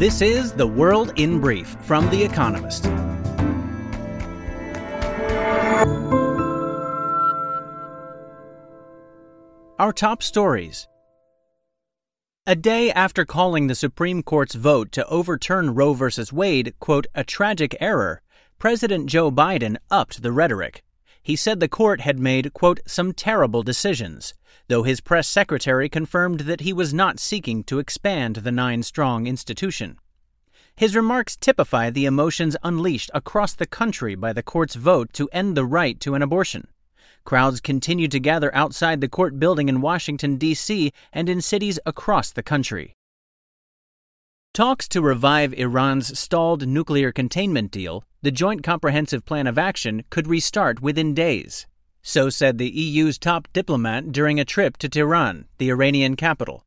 This is The World in Brief from The Economist. Our top stories. A day after calling the Supreme Court's vote to overturn Roe v. Wade, quote, a tragic error, President Joe Biden upped the rhetoric. He said the court had made, quote, some terrible decisions, though his press secretary confirmed that he was not seeking to expand the nine strong institution. His remarks typify the emotions unleashed across the country by the court's vote to end the right to an abortion. Crowds continued to gather outside the court building in Washington, D.C., and in cities across the country. Talks to revive Iran's stalled nuclear containment deal, the Joint Comprehensive Plan of Action, could restart within days. So said the EU's top diplomat during a trip to Tehran, the Iranian capital.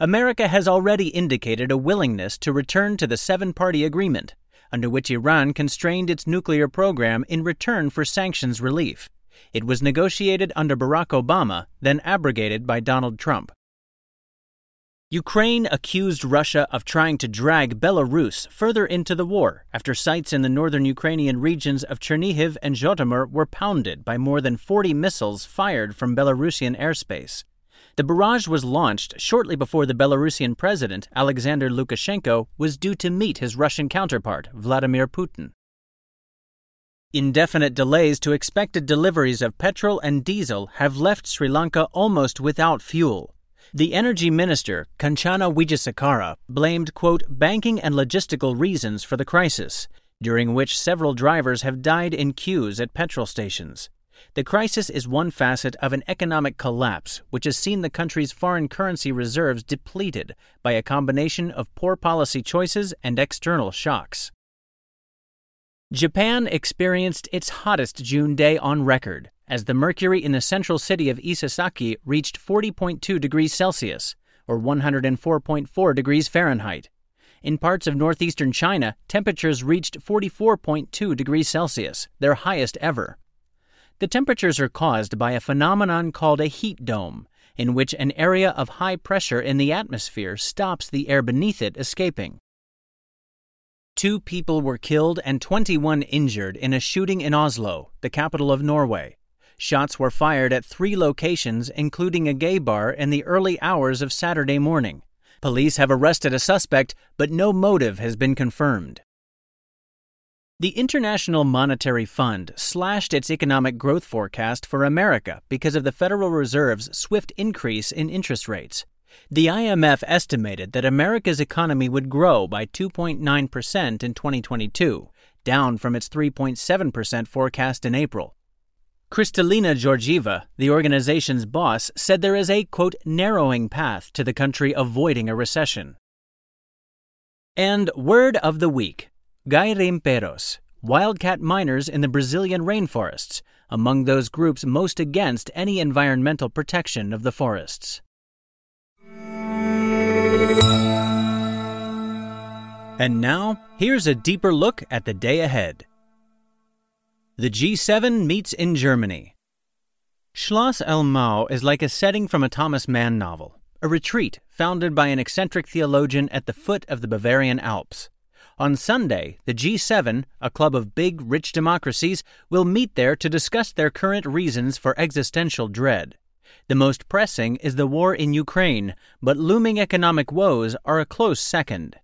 America has already indicated a willingness to return to the seven party agreement, under which Iran constrained its nuclear program in return for sanctions relief. It was negotiated under Barack Obama, then abrogated by Donald Trump. Ukraine accused Russia of trying to drag Belarus further into the war after sites in the northern Ukrainian regions of Chernihiv and Zhytomyr were pounded by more than 40 missiles fired from Belarusian airspace. The barrage was launched shortly before the Belarusian president, Alexander Lukashenko, was due to meet his Russian counterpart, Vladimir Putin. Indefinite delays to expected deliveries of petrol and diesel have left Sri Lanka almost without fuel. The energy minister, Kanchana Wijesekara, blamed, quote, banking and logistical reasons for the crisis, during which several drivers have died in queues at petrol stations. The crisis is one facet of an economic collapse which has seen the country's foreign currency reserves depleted by a combination of poor policy choices and external shocks. Japan experienced its hottest June day on record as the mercury in the central city of Isesaki reached 40.2 degrees Celsius, or 104.4 degrees Fahrenheit. In parts of northeastern China, temperatures reached 44.2 degrees Celsius, their highest ever. The temperatures are caused by a phenomenon called a heat dome, in which an area of high pressure in the atmosphere stops the air beneath it escaping. Two people were killed and 21 injured in a shooting in Oslo, the capital of Norway. Shots were fired at three locations, including a gay bar, in the early hours of Saturday morning. Police have arrested a suspect, but no motive has been confirmed. The International Monetary Fund slashed its economic growth forecast for America because of the Federal Reserve's swift increase in interest rates. The IMF estimated that America's economy would grow by 2.9% in 2022, down from its 3.7% forecast in April. Kristalina Georgieva, the organization's boss, said there is a, quote, narrowing path to the country avoiding a recession. And word of the week Garimpeiros, wildcat miners in the Brazilian rainforests, among those groups most against any environmental protection of the forests. And now, here's a deeper look at the day ahead. The G7 meets in Germany. Schloss Elmau is like a setting from a Thomas Mann novel, a retreat founded by an eccentric theologian at the foot of the Bavarian Alps. On Sunday, the G7, a club of big, rich democracies, will meet there to discuss their current reasons for existential dread. The most pressing is the war in Ukraine, but looming economic woes are a close second.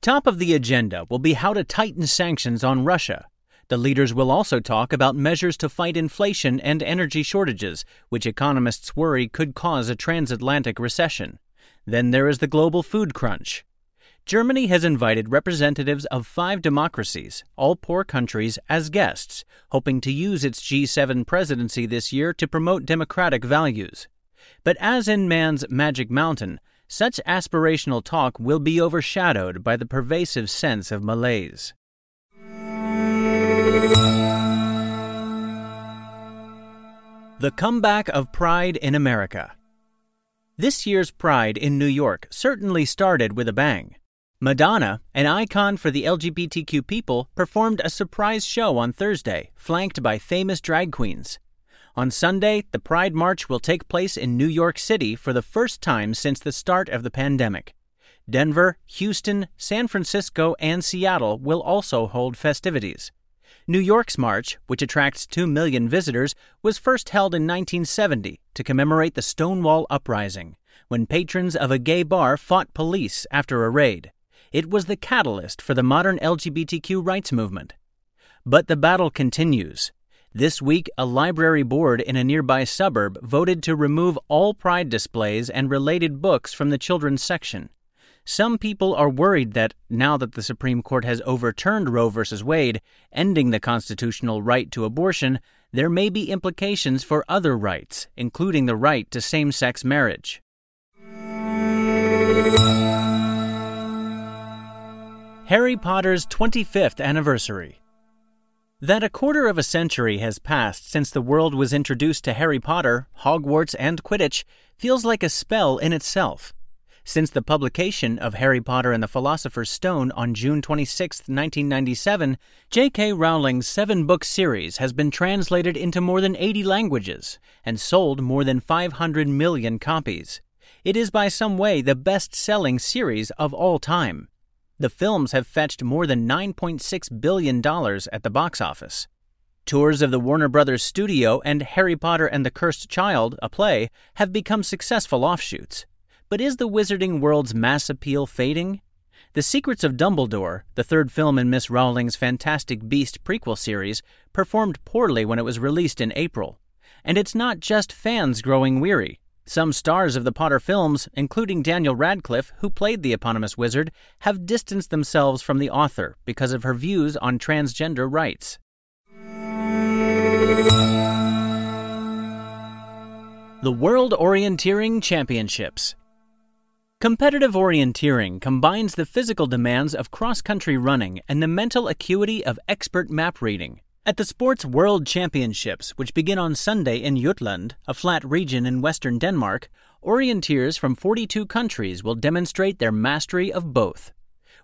Top of the agenda will be how to tighten sanctions on Russia. The leaders will also talk about measures to fight inflation and energy shortages, which economists worry could cause a transatlantic recession. Then there is the global food crunch. Germany has invited representatives of five democracies, all poor countries, as guests, hoping to use its G7 presidency this year to promote democratic values. But as in Mann's Magic Mountain, such aspirational talk will be overshadowed by the pervasive sense of malaise. The Comeback of Pride in America. This year's Pride in New York certainly started with a bang. Madonna, an icon for the LGBTQ people, performed a surprise show on Thursday, flanked by famous drag queens. On Sunday, the Pride March will take place in New York City for the first time since the start of the pandemic. Denver, Houston, San Francisco, and Seattle will also hold festivities. New York's march, which attracts 2 million visitors, was first held in 1970 to commemorate the Stonewall Uprising, when patrons of a gay bar fought police after a raid. It was the catalyst for the modern LGBTQ rights movement. But the battle continues. This week, a library board in a nearby suburb voted to remove all pride displays and related books from the children's section. Some people are worried that, now that the Supreme Court has overturned Roe v. Wade, ending the constitutional right to abortion, there may be implications for other rights, including the right to same sex marriage. Harry Potter's 25th anniversary. That a quarter of a century has passed since the world was introduced to Harry Potter, Hogwarts, and Quidditch feels like a spell in itself. Since the publication of Harry Potter and the Philosopher's Stone on June 26, 1997, J.K. Rowling's seven book series has been translated into more than 80 languages and sold more than 500 million copies. It is by some way the best selling series of all time. The films have fetched more than $9.6 billion at the box office. Tours of the Warner Brothers studio and Harry Potter and the Cursed Child, a play, have become successful offshoots. But is the wizarding world's mass appeal fading? The Secrets of Dumbledore, the third film in Miss Rowling's Fantastic Beast prequel series, performed poorly when it was released in April. And it's not just fans growing weary. Some stars of the Potter films, including Daniel Radcliffe, who played the eponymous wizard, have distanced themselves from the author because of her views on transgender rights. The World Orienteering Championships. Competitive orienteering combines the physical demands of cross country running and the mental acuity of expert map reading. At the Sports World Championships, which begin on Sunday in Jutland, a flat region in western Denmark, orienteers from 42 countries will demonstrate their mastery of both.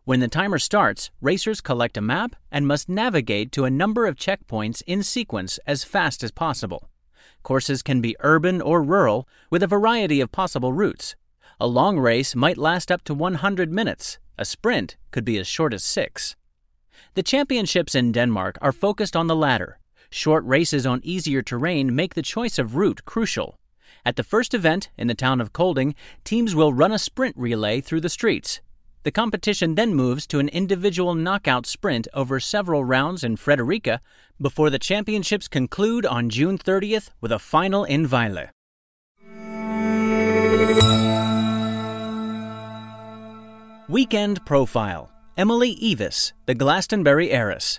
When the timer starts, racers collect a map and must navigate to a number of checkpoints in sequence as fast as possible. Courses can be urban or rural, with a variety of possible routes. A long race might last up to 100 minutes, a sprint could be as short as six. The championships in Denmark are focused on the latter. Short races on easier terrain make the choice of route crucial. At the first event, in the town of Kolding, teams will run a sprint relay through the streets. The competition then moves to an individual knockout sprint over several rounds in Fredericia before the championships conclude on June 30th with a final in Vejle. Weekend Profile Emily Eavis, the Glastonbury heiress.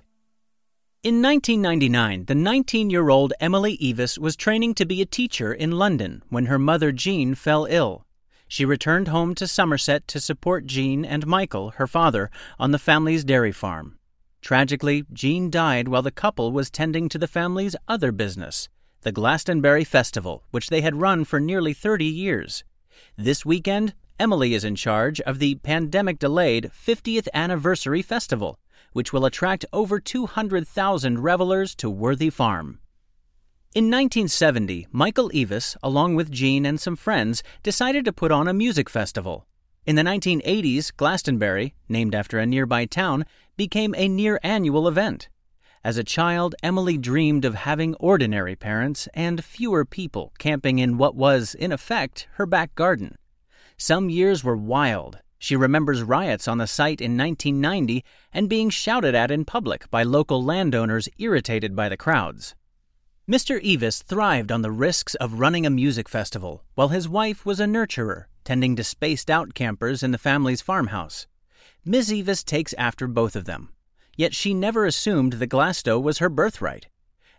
In 1999, the 19 year old Emily Eavis was training to be a teacher in London when her mother Jean fell ill. She returned home to Somerset to support Jean and Michael, her father, on the family's dairy farm. Tragically, Jean died while the couple was tending to the family's other business, the Glastonbury Festival, which they had run for nearly 30 years. This weekend, Emily is in charge of the pandemic delayed 50th Anniversary Festival, which will attract over 200,000 revelers to Worthy Farm. In 1970, Michael Eavis, along with Jean and some friends, decided to put on a music festival. In the 1980s, Glastonbury, named after a nearby town, became a near annual event. As a child, Emily dreamed of having ordinary parents and fewer people camping in what was, in effect, her back garden. Some years were wild. She remembers riots on the site in 1990 and being shouted at in public by local landowners irritated by the crowds. Mr. Eavis thrived on the risks of running a music festival, while his wife was a nurturer, tending to spaced out campers in the family's farmhouse. Ms. Eavis takes after both of them, yet she never assumed the Glasto was her birthright.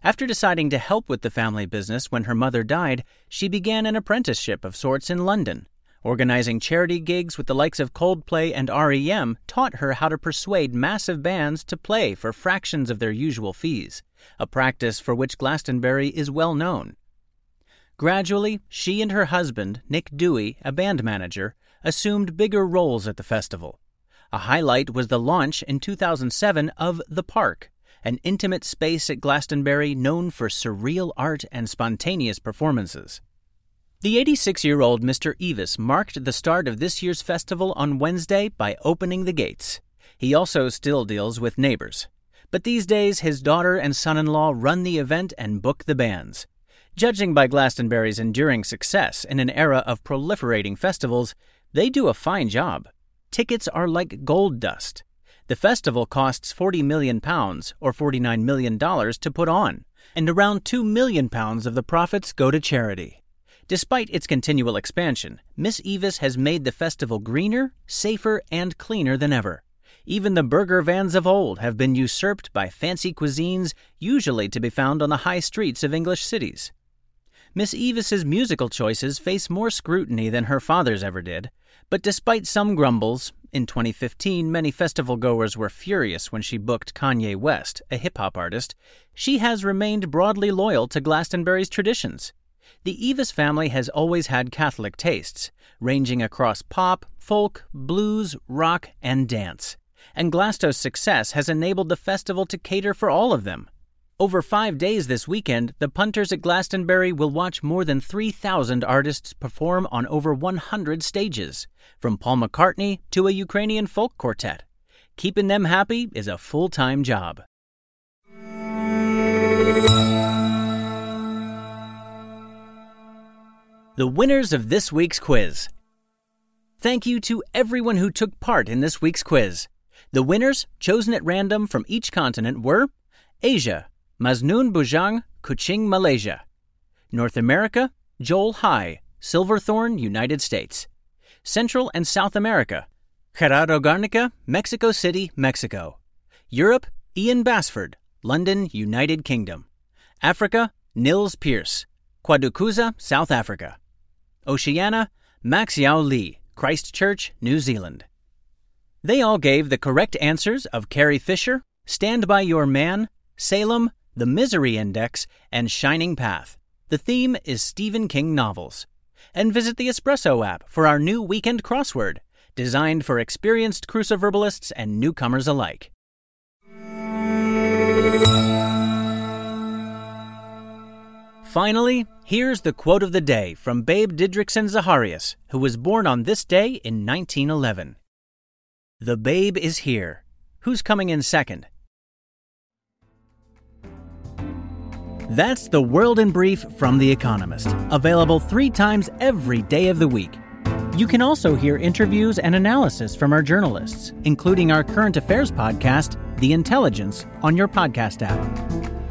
After deciding to help with the family business when her mother died, she began an apprenticeship of sorts in London, Organizing charity gigs with the likes of Coldplay and REM taught her how to persuade massive bands to play for fractions of their usual fees, a practice for which Glastonbury is well known. Gradually, she and her husband, Nick Dewey, a band manager, assumed bigger roles at the festival. A highlight was the launch in 2007 of The Park, an intimate space at Glastonbury known for surreal art and spontaneous performances. The 86 year old Mr. Eavis marked the start of this year's festival on Wednesday by opening the gates. He also still deals with neighbors. But these days, his daughter and son in law run the event and book the bands. Judging by Glastonbury's enduring success in an era of proliferating festivals, they do a fine job. Tickets are like gold dust. The festival costs 40 million pounds or 49 million dollars to put on, and around 2 million pounds of the profits go to charity. Despite its continual expansion, Miss Eavis has made the festival greener, safer, and cleaner than ever. Even the burger vans of old have been usurped by fancy cuisines usually to be found on the high streets of English cities. Miss Eavis's musical choices face more scrutiny than her father's ever did, but despite some grumbles, in 2015 many festival goers were furious when she booked Kanye West, a hip hop artist, she has remained broadly loyal to Glastonbury's traditions. The Eavis family has always had Catholic tastes, ranging across pop, folk, blues, rock, and dance and Glasto's success has enabled the festival to cater for all of them. Over five days this weekend, the punters at Glastonbury will watch more than 3,000 artists perform on over 100 stages, from Paul McCartney to a Ukrainian folk quartet. Keeping them happy is a full time job. The winners of this week's quiz. Thank you to everyone who took part in this week's quiz. The winners, chosen at random from each continent, were Asia, Maznun Bujang, Kuching, Malaysia. North America, Joel High, Silverthorne, United States. Central and South America, Gerardo Garnica, Mexico City, Mexico. Europe, Ian Basford, London, United Kingdom. Africa, Nils Pierce, Kwadukuza, South Africa. Oceania, Max Yao Lee, Christchurch, New Zealand. They all gave the correct answers of Carrie Fisher, Stand By Your Man, Salem, The Misery Index, and Shining Path. The theme is Stephen King novels. And visit the Espresso app for our new weekend crossword, designed for experienced cruciverbalists and newcomers alike. Finally, here's the quote of the day from Babe Didrikson Zaharias, who was born on this day in 1911. The babe is here. Who's coming in second? That's the World in Brief from The Economist, available three times every day of the week. You can also hear interviews and analysis from our journalists, including our current affairs podcast, The Intelligence, on your podcast app.